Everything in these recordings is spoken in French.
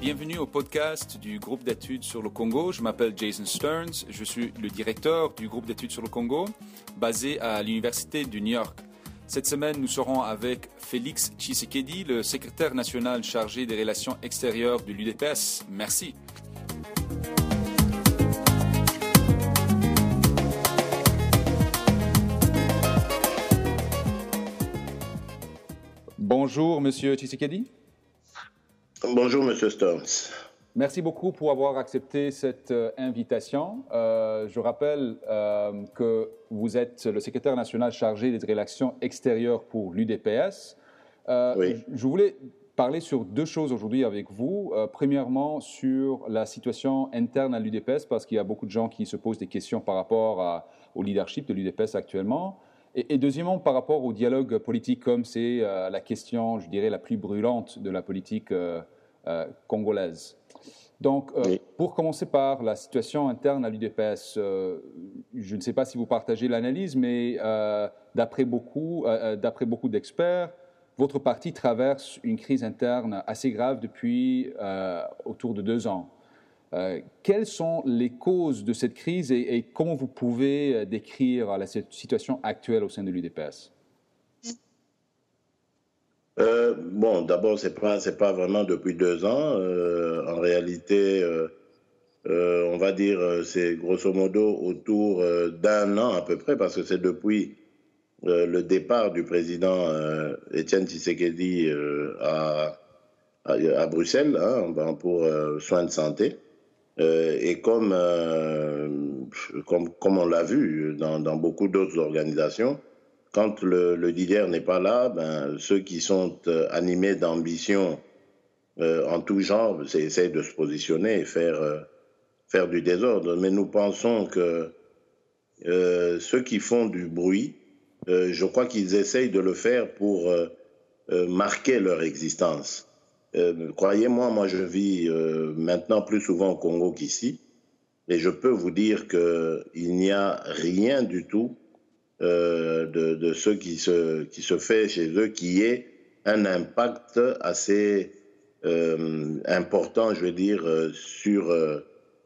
bienvenue au podcast du groupe d'études sur le Congo. Je m'appelle Jason Stearns, je suis le directeur du groupe d'études sur le Congo, basé à l'Université de New York. Cette semaine, nous serons avec Félix Tshisekedi, le secrétaire national chargé des relations extérieures de l'UDPS. Merci. Bonjour, Monsieur Tshisekedi. Bonjour, Monsieur Stearns. Merci beaucoup pour avoir accepté cette euh, invitation. Euh, je rappelle euh, que vous êtes le secrétaire national chargé des relations extérieures pour l'UDPS. oui. Je voulais parler sur deux choses aujourd'hui avec vous. premièrement, sur la situation interne à l'UDPS, parce qu'il y a beaucoup de gens qui se posent des questions par rapport au leadership de l'UDPS actuellement. Et, et, deuxièmement, par rapport au dialogue politique, comme c'est la question, je dirais, la plus brûlante de la politique congolaise. Donc, euh, pour commencer par la situation interne à l'UDPS, euh, je ne sais pas si vous partagez l'analyse, mais euh, d'après beaucoup, d'après beaucoup d'experts, votre parti traverse une crise interne assez grave depuis autour de deux ans. quelles sont les causes de cette crise et, et comment vous pouvez décrire la situation actuelle au sein de l'UDPS euh, bon, d'abord, c'est pas c'est pas vraiment depuis deux ans. Euh, en réalité, euh, on va dire c'est grosso modo autour d'un an à peu près, parce que c'est depuis le départ du président Étienne Tshisekedi à, à, à Bruxelles hein, pour soins de santé. et comme comme comme on l'a vu dans dans beaucoup d'autres organisations quand le, le leader n'est pas là, ben, ceux qui sont euh, animés d'ambition euh, en tout genre essayent de se positionner et faire, euh, faire du désordre. Mais nous pensons que ceux qui font du bruit, je crois qu'ils essayent de le faire pour marquer leur existence. Croyez-moi, moi je vis maintenant plus souvent au Congo qu'ici, et je peux vous dire qu'il n'y a rien du tout euh, de, ce qui se, qui se fait chez eux, qui ait un impact assez euh, important, je veux dire, euh, sur,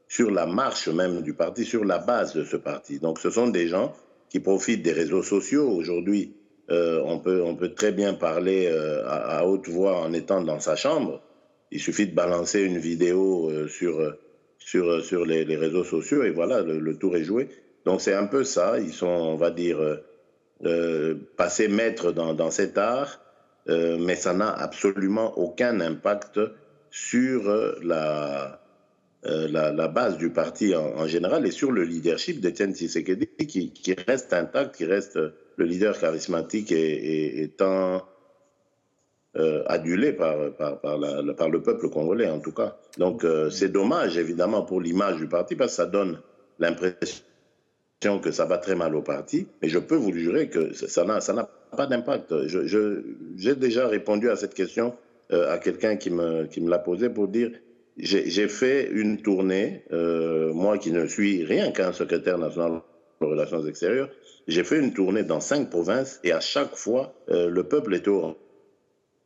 sur la marche même du parti, sur la base de ce parti. Donc ce sont des gens qui profitent des réseaux sociaux. Aujourd'hui, on, peut, on peut très bien parler à, haute voix en étant dans sa chambre. Il suffit de balancer une vidéo sur, sur, sur les, réseaux sociaux et voilà, le tour est joué. Donc c'est un peu ça, ils sont, on va dire, euh, passés maîtres dans, dans cet art, euh, mais ça n'a absolument aucun impact sur la, euh, la, base du parti en, général et sur le leadership d'Etienne Tshisekedi qui, qui, reste intact, qui reste le leader charismatique et, et, et tant euh, adulé par, par, par, le peuple congolais en tout cas. Donc euh, c'est dommage évidemment pour l'image du parti parce que ça donne l'impression que ça va très mal au parti, mais je peux vous jurer que ça n'a, pas d'impact. J'ai déjà répondu à cette question euh, à quelqu'un qui me, l'a posé pour dire j'ai, j'ai fait une tournée, euh, moi qui ne suis rien qu'un secrétaire national aux relations extérieures, j'ai fait une tournée dans cinq provinces et à chaque fois, euh, le peuple était au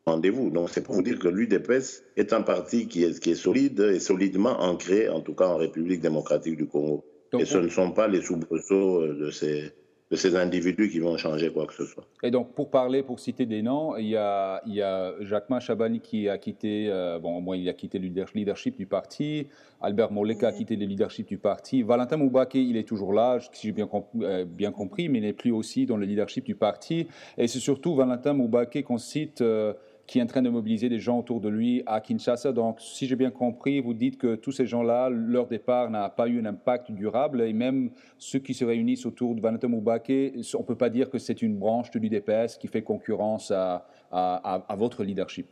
rendez-vous. Donc c'est pour vous dire que l'UDPS est un parti qui est, qui est solide et solidement ancré, en tout cas en République démocratique du Congo. Donc, et ce ne sont pas les soubresauts euh, de ces, de ces individus qui vont changer quoi que ce soit. Et donc, pour parler, pour citer des noms, il y a, il y a Jacquemin Chabani qui a quitté, euh, bon, moi, il a quitté le leadership du parti, Albert Moleka a quitté le leadership du parti, Valentin Moubake, il est toujours là, si j'ai bien, comp euh, bien, compris, mais il n'est plus aussi dans le leadership du parti. Et c'est surtout Valentin Moubake qu'on cite. Euh, qui est en train de mobiliser des gens autour de lui à Kinshasa. Donc, si j'ai bien compris, vous dites que tous ces gens-là, leur départ n'a pas eu un impact durable et même ceux qui se réunissent autour de Valentin Moubake, on ne peut pas dire que c'est une branche de l'UDPS qui fait concurrence à, à, votre leadership.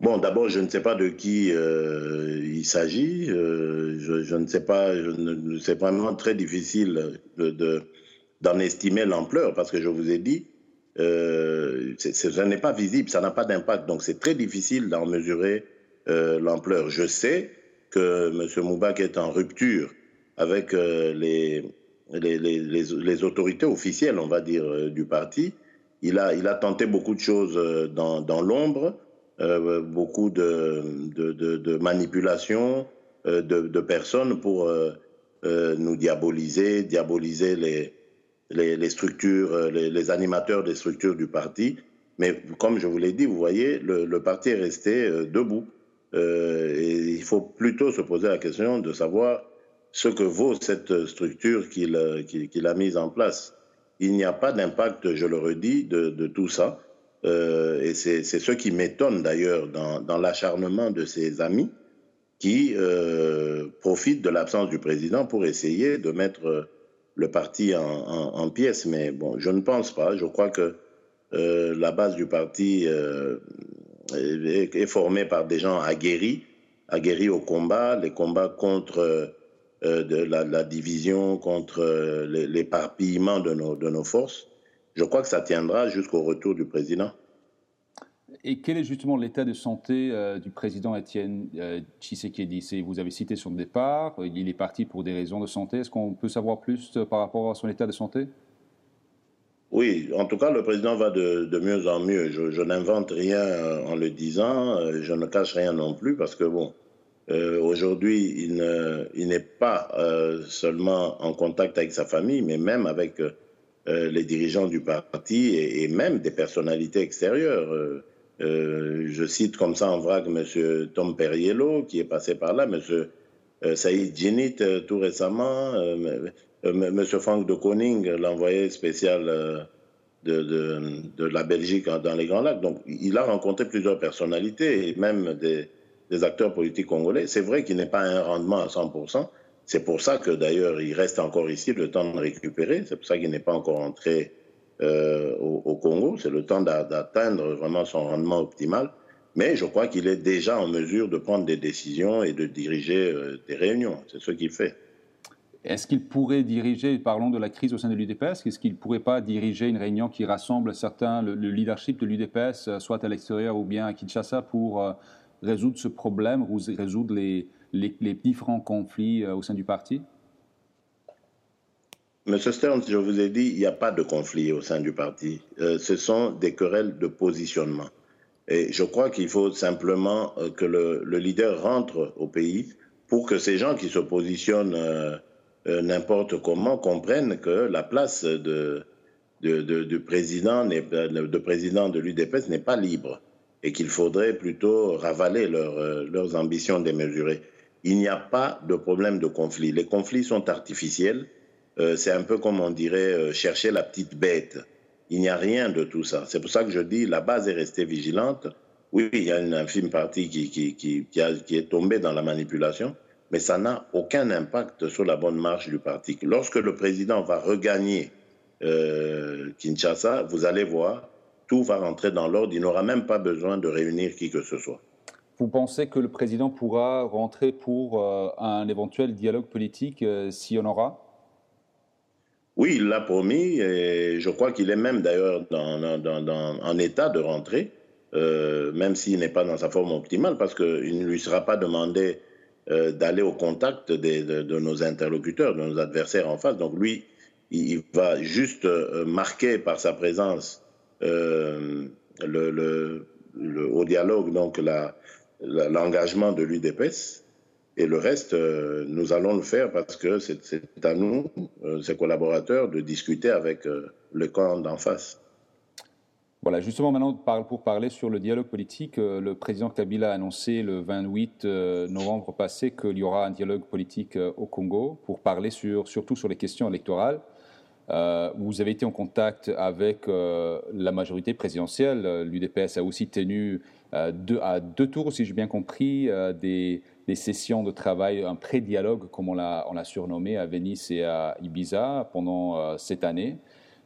Bon, d'abord, je ne sais pas de qui euh, il s'agit. Euh, je, ne sais pas, c'est vraiment très difficile d'en de, d'en estimer l'ampleur parce que je vous ai dit, euh, ça n'est pas visible, ça n'a pas d'impact. Donc c'est très difficile d'en mesurer euh, l'ampleur. Je sais que M. Moubak est en rupture avec euh, les, les, autorités officielles, on va dire, euh, du parti. Il a, il a tenté beaucoup de choses dans, dans l'ombre. beaucoup de, de, de, manipulations de, personnes pour nous diaboliser, diaboliser les, les, structures, les, animateurs des structures du parti. Mais comme je vous l'ai dit, vous voyez, le, parti est resté debout. et il faut plutôt se poser la question de savoir ce que vaut cette structure qu'il a mise en place. Il n'y a pas d'impact, je le redis, de, tout ça. Euh, et c'est ce qui m'étonne d'ailleurs dans, l'acharnement de ses amis qui euh, profitent de l'absence du président pour essayer de mettre le parti en, pièces. Mais bon, je ne pense pas. Je crois que euh, la base du parti est, est, formée par des gens aguerris, aguerris au combat, les combats contre euh, la, division, contre euh, l'éparpillement de nos, de nos forces. Je crois que ça tiendra jusqu'au retour du président. Et quel est justement l'état de santé euh, du président Étienne Tshisekedi? Vous avez cité son départ, il est parti pour des raisons de santé. Est-ce qu'on peut savoir plus par rapport à son état de santé? Oui, en tout cas, le président va de, mieux en mieux. Je, n'invente rien en le disant, je ne cache rien non plus, parce que bon, euh, aujourd'hui, il n'est pas euh, seulement en contact avec sa famille, mais même avec euh, les dirigeants du parti et, même des personnalités extérieures. Je cite comme ça en vrac M. Tom Perriello, qui est passé par là, M. Saïd Djinit tout récemment, M. Frank de Koning, l'envoyé spécial de, la Belgique dans les Grands Lacs. Donc, il a rencontré plusieurs personnalités et même des des acteurs politiques congolais. C'est vrai qu'il n'est pas un rendement à 100%. C'est pour ça que d'ailleurs il reste encore ici le temps de récupérer. C'est pour ça qu'il n'est pas encore entré euh, au, Congo. C'est le temps d'atteindre vraiment son rendement optimal. Mais je crois qu'il est déjà en mesure de prendre des décisions et de diriger euh, des réunions. C'est ce qu'il fait. Est-ce qu'il pourrait diriger, parlons de la crise au sein de l'UDPS, est-ce qu'il ne pourrait pas diriger une réunion qui rassemble certains, le, leadership de l'UDPS, euh, soit à l'extérieur ou bien à Kinshasa, pour résoudre ce problème, résoudre les, les, différents conflits au sein du parti? Monsieur Stern, je vous ai dit, il n'y a pas de conflit au sein du parti. Euh, ce sont des querelles de positionnement. Et je crois qu'il faut simplement euh, que le, leader rentre au pays pour que ces gens qui se positionnent n'importe comment comprennent que la place de, de, de président, de président de l'UDPS n'est pas libre et qu'il faudrait plutôt ravaler euh, leurs ambitions démesurées. Il n'y a pas de problème de conflit. Les conflits sont artificiels. Euh, c'est un peu comme on dirait euh, chercher la petite bête. Il n'y a rien de tout ça. C'est pour ça que je dis la base est restée vigilante. Oui, il y a une infime partie qui, qui, qui, est tombée dans la manipulation, mais ça n'a aucun impact sur la bonne marche du parti. Lorsque le président va regagner Kinshasa, vous allez voir, tout va rentrer dans l'ordre. Il n'aura même pas besoin de réunir qui que ce soit. Vous pensez que le président pourra rentrer pour euh, un éventuel dialogue politique euh, s'il y en aura? Oui, il l'a promis et je crois qu'il est même d'ailleurs en état de rentrer, euh, même s'il n'est pas dans sa forme optimale, parce qu'il ne lui sera pas demandé d'aller au contact de, nos interlocuteurs, de nos adversaires en face. Donc lui, il va juste marquer par sa présence euh, le, au dialogue, donc l'engagement de l'UDPS. Et le reste, euh, nous allons le faire parce que c'est à nous, euh, ses collaborateurs, de discuter avec le camp d'en face. Voilà, justement maintenant, pour parler sur le dialogue politique, le président Kabila a annoncé le 28 novembre passé qu'il y aura un dialogue politique au Congo pour parler sur, surtout sur les questions électorales. Euh, vous avez été en contact avec euh, la majorité présidentielle. L'UDPS a aussi tenu euh, deux, à deux tours, si j'ai bien compris, des, sessions de travail, un pré-dialogue, comme on l'a, surnommé, à Venise et à Ibiza pendant cette année.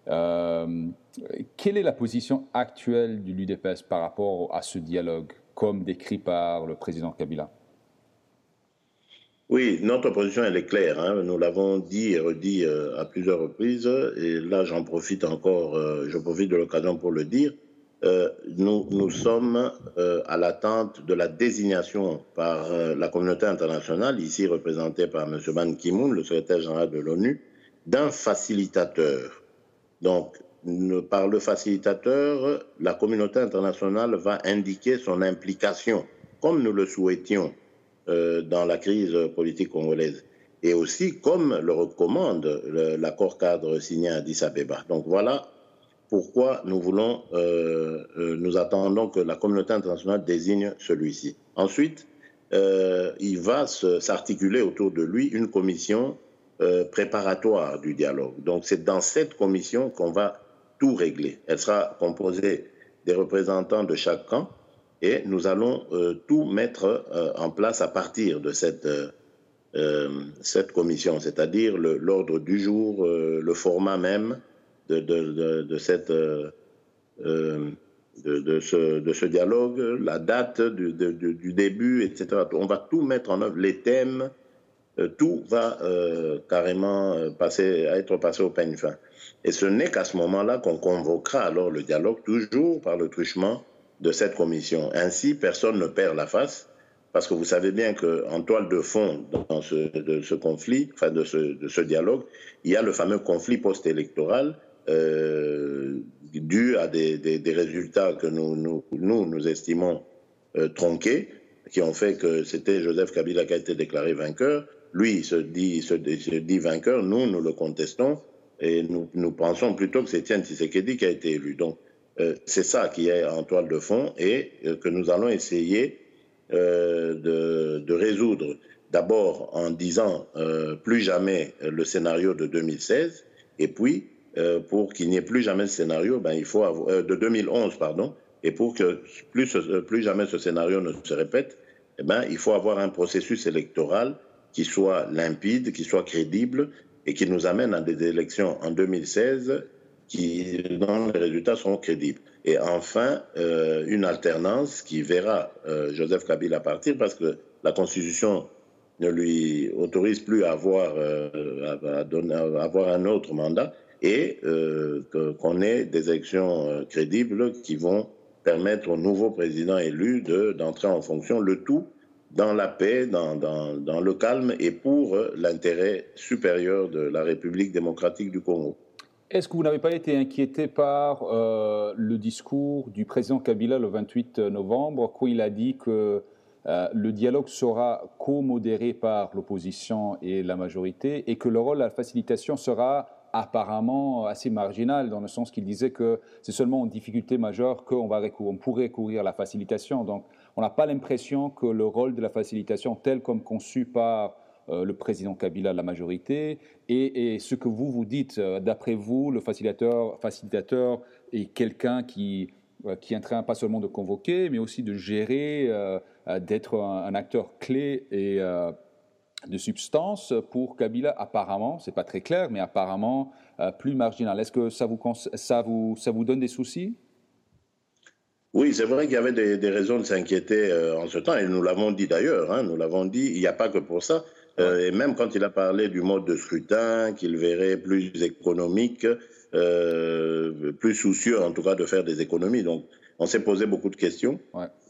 quelle est la position actuelle de l'UDPS par rapport à ce dialogue, comme décrit par le président Kabila? Oui, notre position, elle est claire. Hein. Nous l'avons dit et redit euh, à plusieurs reprises. Et là, j'en profite encore, euh, je profite de l'occasion pour le dire. Euh, nous, sommes à l'attente de la désignation par la communauté internationale, ici représentée par M. Ban Ki-moon, le secrétaire général de l'ONU, d'un facilitateur. Donc, par le facilitateur, la communauté internationale va indiquer son implication, comme nous le souhaitions euh, dans la crise politique congolaise, et aussi comme le recommande l'accord cadre signé à Addis Abeba. Donc voilà pourquoi nous voulons, euh, euh, nous attendons que la communauté internationale désigne celui-ci. Ensuite, il va s'articuler autour de lui une commission préparatoire du dialogue. Donc c'est dans cette commission qu'on va tout régler. Elle sera composée des représentants de chaque camp et nous allons euh, tout mettre euh, en place à partir de cette, euh, cette commission, c'est-à-dire l'ordre du jour, le format même de, de, de, cette, de, ce, de ce dialogue, la date du, du, début, etc. On va tout mettre en œuvre, les thèmes, tout va carrément passer, être passé au peigne fin. Et ce n'est qu'à ce moment-là qu'on convoquera alors le dialogue, toujours par le truchement de cette commission. Ainsi, personne ne perd la face, parce que vous savez bien qu'en toile de fond dans ce, de ce conflit, enfin de ce, de ce, dialogue, il y a le fameux conflit post-électoral euh, dû à des, résultats que nous, nous, estimons euh, tronqués, qui ont fait que c'était Joseph Kabila qui a été déclaré vainqueur. Lui, il se dit, vainqueur, nous, nous le contestons, et nous, pensons plutôt que c'est Tiens Tshisekedi qui a été élu. Donc, euh, c'est ça qui est en toile de fond et que nous allons essayer de, résoudre. D'abord en disant plus jamais le scénario de 2016 et puis pour qu'il n'y ait plus jamais ce scénario, ben, il faut avoir, de 2011 pardon, et pour que plus, plus jamais ce scénario ne se répète, eh ben, il faut avoir un processus électoral qui soit limpide, qui soit crédible et qui nous amène à des élections en 2016 qui, dont les résultats seront crédibles. Et enfin, euh, une alternance qui verra euh, Joseph Kabila partir parce que la Constitution ne lui autorise plus avoir, euh, à avoir un autre mandat et qu'on ait des élections crédibles qui vont permettre au nouveau président élu d'entrer en fonction, le tout dans la paix, dans, dans, le calme et pour l'intérêt supérieur de la République démocratique du Congo. Est-ce que vous n'avez pas été inquiété par euh, le discours du président Kabila le 28 novembre, où il a dit que euh, le dialogue sera co-modéré par l'opposition et la majorité, et que le rôle de la facilitation sera apparemment assez marginal, dans le sens qu'il disait que c'est seulement en difficulté majeure qu'on va on pourrait recourir à la facilitation. Donc, on n'a pas l'impression que le rôle de la facilitation, tel comme conçu par euh, le président Kabila, la majorité, et, ce que vous vous dites, euh, d'après vous, le facilitateur, facilitateur est quelqu'un qui, euh, qui est en train pas seulement de convoquer, mais aussi de gérer, d'être un, acteur clé et de substance pour Kabila, apparemment, c'est pas très clair, mais apparemment plus marginal. Est-ce que ça vous, ça, vous, ça vous donne des soucis? Oui, c'est vrai qu'il y avait des, raisons de s'inquiéter en ce temps, et nous l'avons dit d'ailleurs, hein, nous l'avons dit, il n'y a pas que pour ça. Euh, et même quand il a parlé du mode de scrutin, qu'il verrait plus économique, euh, plus soucieux en tout cas de faire des économies. Donc, on s'est posé beaucoup de questions.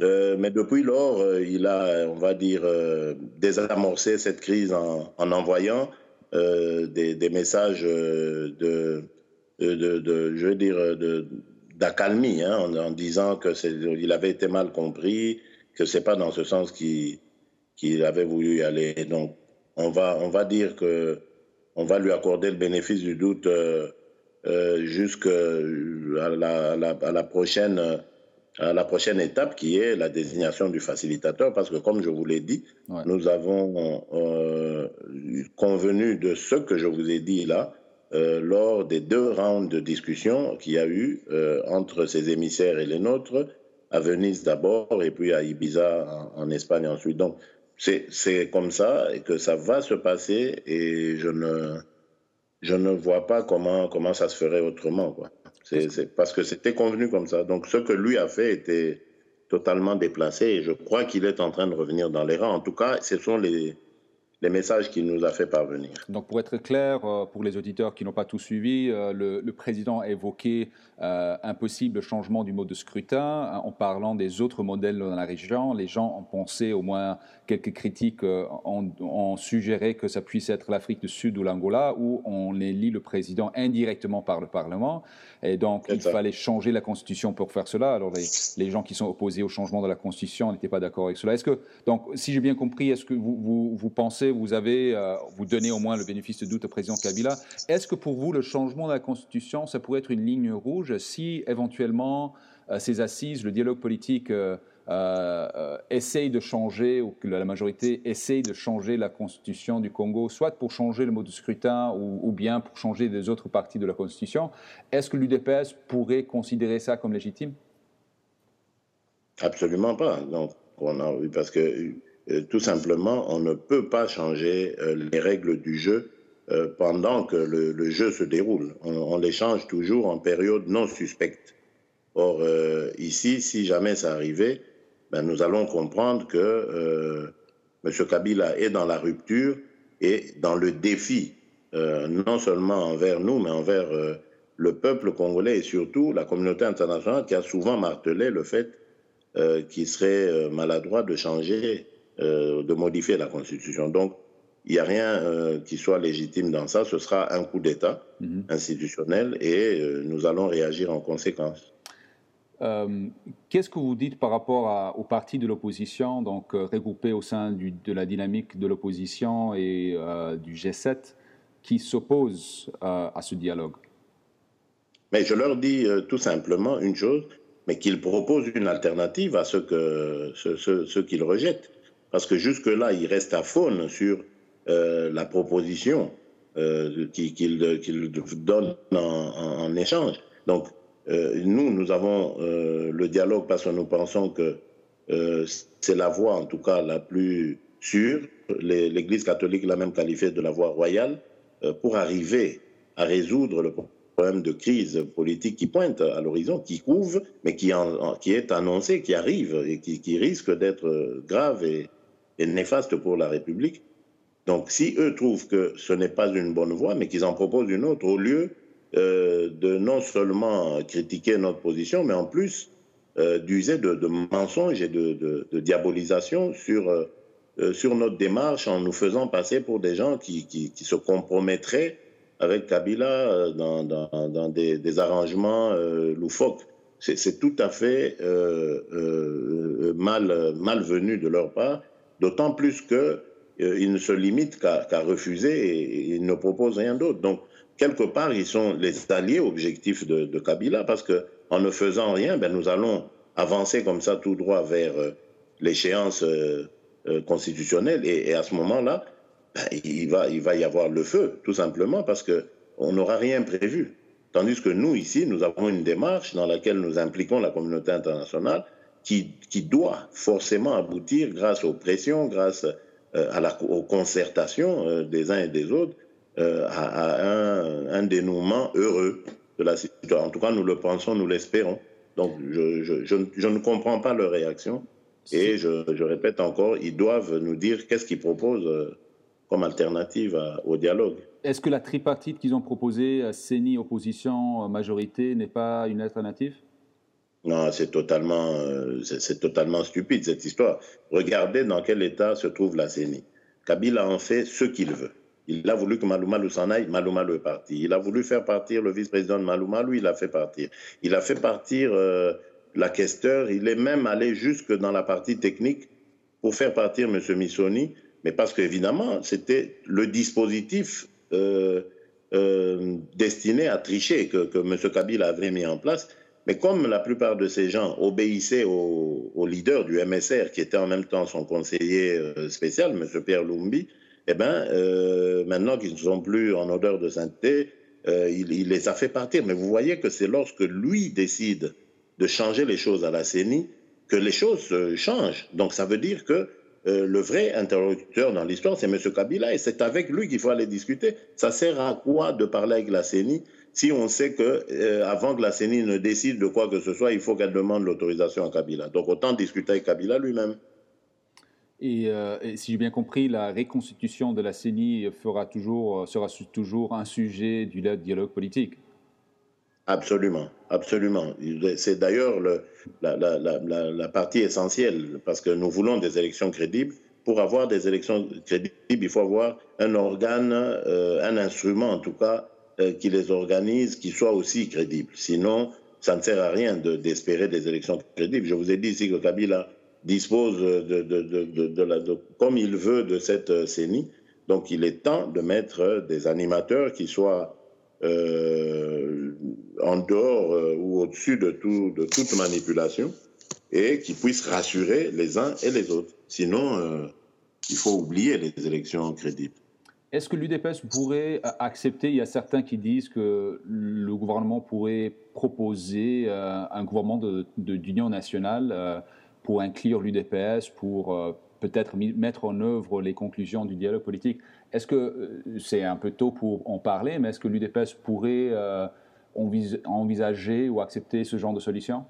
Euh, mais depuis lors, il a, on va dire, désamorcé cette crise en, envoyant des, messages de, de, je veux dire, d'accalmie, hein, en, disant que il avait été mal compris, que c'est pas dans ce sens qu'il avait voulu y aller. Donc, on va, on va dire que on va lui accorder le bénéfice du doute euh, euh, jusqu'à la, la, prochaine, à la prochaine étape qui est la désignation du facilitateur, parce que comme je vous l'ai dit, nous avons euh, convenu de ce que je vous ai dit là lors des deux rounds de discussion qu'il y a eu entre ces émissaires et les nôtres, à Venise d'abord et puis à Ibiza en, en Espagne ensuite. Donc c'est comme ça et que ça va se passer et je ne, je ne vois pas comment, comment ça se ferait autrement. Quoi. C'est parce que c'était convenu comme ça. Donc ce que lui a fait était totalement déplacé et je crois qu'il est en train de revenir dans les rangs. En tout cas, ce sont les, les messages qu'il nous a fait parvenir. Donc, pour être clair, euh, pour les auditeurs qui n'ont pas tout suivi, euh, le, président a évoqué euh, un possible changement du mode de scrutin hein, en parlant des autres modèles dans la région. Les gens ont pensé, au moins quelques critiques ont, suggéré que ça puisse être l'Afrique du Sud ou l'Angola, où on élit le président indirectement par le Parlement. Et donc, il fallait changer la Constitution pour faire cela. Alors, les, gens qui sont opposés au changement de la Constitution n'étaient pas d'accord avec cela. Est-ce que, donc, si j'ai bien compris, est-ce que vous, vous, vous pensez vous avez, euh, vous donnez au moins le bénéfice de doute au président Kabila. Est-ce que pour vous, le changement de la Constitution, ça pourrait être une ligne rouge si éventuellement euh, ces assises, le dialogue politique euh, essaye de changer, ou que la majorité essaye de changer la Constitution du Congo, soit pour changer le mode de scrutin ou, bien pour changer des autres parties de la Constitution, est-ce que l'UDPS pourrait considérer ça comme légitime? Absolument pas. Donc, on a, parce que tout simplement, on ne peut pas changer euh, les règles du jeu euh, pendant que le, jeu se déroule. On, les change toujours en période non suspecte. Or, ici, si jamais ça arrivait, ben, nous allons comprendre que M. Kabila est dans la rupture et dans le défi, non seulement envers nous, mais envers le peuple congolais et surtout la communauté internationale qui a souvent martelé le fait qu'il serait maladroit de changer euh, de modifier la Constitution. Donc, il n'y a rien euh, qui soit légitime dans ça. Ce sera un coup d'État mhm. institutionnel et euh, nous allons réagir en conséquence. Qu'est-ce que vous dites par rapport aux partis de l'opposition, donc regroupés au sein de la dynamique de l'opposition et du G7, qui s'opposent à ce dialogue? Mais je leur dis tout simplement une chose, mais qu'ils proposent une alternative à ce que ce qu'ils rejettent parce que jusque-là, il reste à faune sur euh, la proposition euh, qu'il donne en, échange. Donc, euh, nous, nous avons le dialogue parce que nous pensons que c'est la voie, en tout cas, la plus sûre. L'Église catholique l'a même qualifiée de la voie royale pour arriver à résoudre le problème de crise politique qui pointe à l'horizon, qui couvre, mais qui, est annoncé, qui arrive et qui, qui risque d'être grave et, et néfaste pour la République. Donc si eux trouvent que ce n'est pas une bonne voie, mais qu'ils en proposent une autre, au lieu euh, de non seulement critiquer notre position, mais en plus euh, d'user de, mensonges et de, diabolisation sur, euh, sur notre démarche en nous faisant passer pour des gens qui, qui, se compromettraient avec Kabila dans, dans, des, arrangements loufoques. C'est tout à fait mal, malvenu de leur part D'autant plus qu'ils euh, ne se limitent qu'à refuser et, ils ne proposent rien d'autre. Donc, quelque part, ils sont les alliés objectifs de, Kabila parce qu'en ne faisant rien, ben, nous allons avancer comme ça tout droit vers euh, l'échéance euh, constitutionnelle et, à ce moment-là, ben, il, va, il va y avoir le feu, tout simplement parce qu'on n'aura rien prévu. Tandis que nous, ici, nous avons une démarche dans laquelle nous impliquons la communauté internationale qui, doit forcément aboutir grâce aux pressions, grâce euh, à la, aux concertations euh, des uns et des autres, euh, à, un, dénouement heureux de la situation. En tout cas, nous le pensons, nous l'espérons. Donc, je, je, ne comprends pas leur réaction. Et je, répète encore, ils doivent nous dire qu'est-ce qu'ils proposent comme alternative au dialogue. Est-ce que la tripartite qu'ils ont proposée, CENI, opposition, majorité, n'est pas une alternative? Non, c'est totalement, euh, c'est totalement stupide cette histoire. Regardez dans quel état se trouve la CENI. Kabila en fait ce qu'il veut. Il a voulu que Malouma s'en aille, Malouma est parti. Il a voulu faire partir le vice-président de Malouma, lui, il a fait partir. Il a fait partir euh, la questeur, il est même allé jusque dans la partie technique pour faire partir M. Missoni, mais parce qu'évidemment, c'était le dispositif euh, destiné à tricher que, que M. Kabila avait mis en place mais comme la plupart de ces gens obéissaient au, leader du MSR, qui était en même temps son conseiller euh, spécial, M. Pierre Lumbi, eh ben, euh, maintenant qu'ils ne sont plus en odeur de sainteté, euh, il, les a fait partir. Mais vous voyez que c'est lorsque lui décide de changer les choses à la CENI que les choses changent. Donc ça veut dire que le vrai interlocuteur dans l'histoire, c'est M. Kabila, et c'est avec lui qu'il faut aller discuter. Ça sert à quoi de parler avec la CENI si on sait que euh, avant que la CENI ne décide de quoi que ce soit, il faut qu'elle demande l'autorisation à Kabila. Donc autant discuter avec Kabila lui-même. Et, si j'ai bien compris, la reconstitution de la CENI fera toujours, sera toujours un sujet du dialogue politique. Absolument, absolument. C'est d'ailleurs la, la, la, la, partie essentielle, parce que nous voulons des élections crédibles. Pour avoir des élections crédibles, il faut avoir un organe, euh, un instrument en tout cas, euh, qui les organise, qui soit aussi crédible. Sinon, ça ne sert à rien d'espérer des élections crédibles. Je vous ai dit ici que Kabila dispose de, comme il veut de cette euh, CENI. Donc il est temps de mettre des animateurs qui soient euh, en dehors euh, ou au-dessus de, tout, de toute manipulation et qui puissent rassurer les uns et les autres. Sinon, euh, il faut oublier les élections crédibles. Est-ce que l'UDPS pourrait accepter, il y a certains qui disent que le gouvernement pourrait proposer un gouvernement d'union de, nationale pour inclure l'UDPS, pour peut-être mettre en œuvre les conclusions du dialogue politique? Est-ce que euh, c'est un peu tôt pour en parler, mais est-ce que l'UDPS pourrait euh, envisager ou accepter ce genre de solution?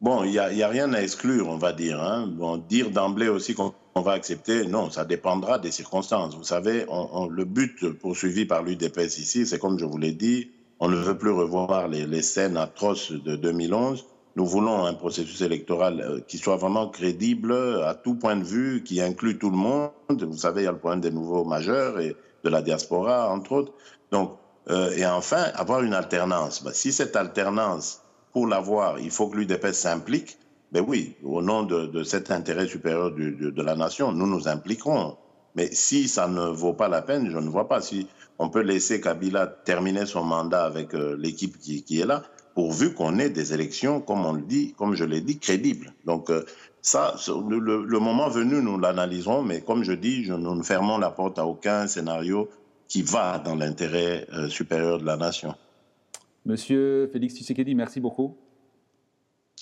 Bon, il n'y a, rien à exclure, on va dire. Hein. Bon, dire d'emblée aussi qu'on va accepter, non, ça dépendra des circonstances. Vous savez, le but poursuivi par l'UDPS ici, c'est comme je vous l'ai dit, on ne veut plus revoir les, scènes atroces de 2011 nous voulons un processus électoral euh, qui soit vraiment crédible à tout point de vue, qui inclut tout le monde. Vous savez, il y a le point des nouveaux majeurs et de la diaspora, entre autres. Donc, euh, et enfin, avoir une alternance. Ben, si cette alternance, pour l'avoir, il faut que l'UDPS s'implique, ben oui, au nom de, cet intérêt supérieur de, la nation, nous nous impliquerons. Mais si ça ne vaut pas la peine, je ne vois pas si on peut laisser Kabila terminer son mandat avec euh, l'équipe qui, est là pourvu qu'on ait des élections, comme on le dit, comme je l'ai dit, crédibles. Donc euh, ça, le, moment venu, nous l'analyserons, mais comme je dis, nous ne fermons la porte à aucun scénario qui va dans l'intérêt euh, supérieur de la nation. Monsieur Félix Tshisekedi, merci beaucoup.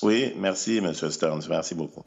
Oui, merci, Monsieur Stearns, merci beaucoup.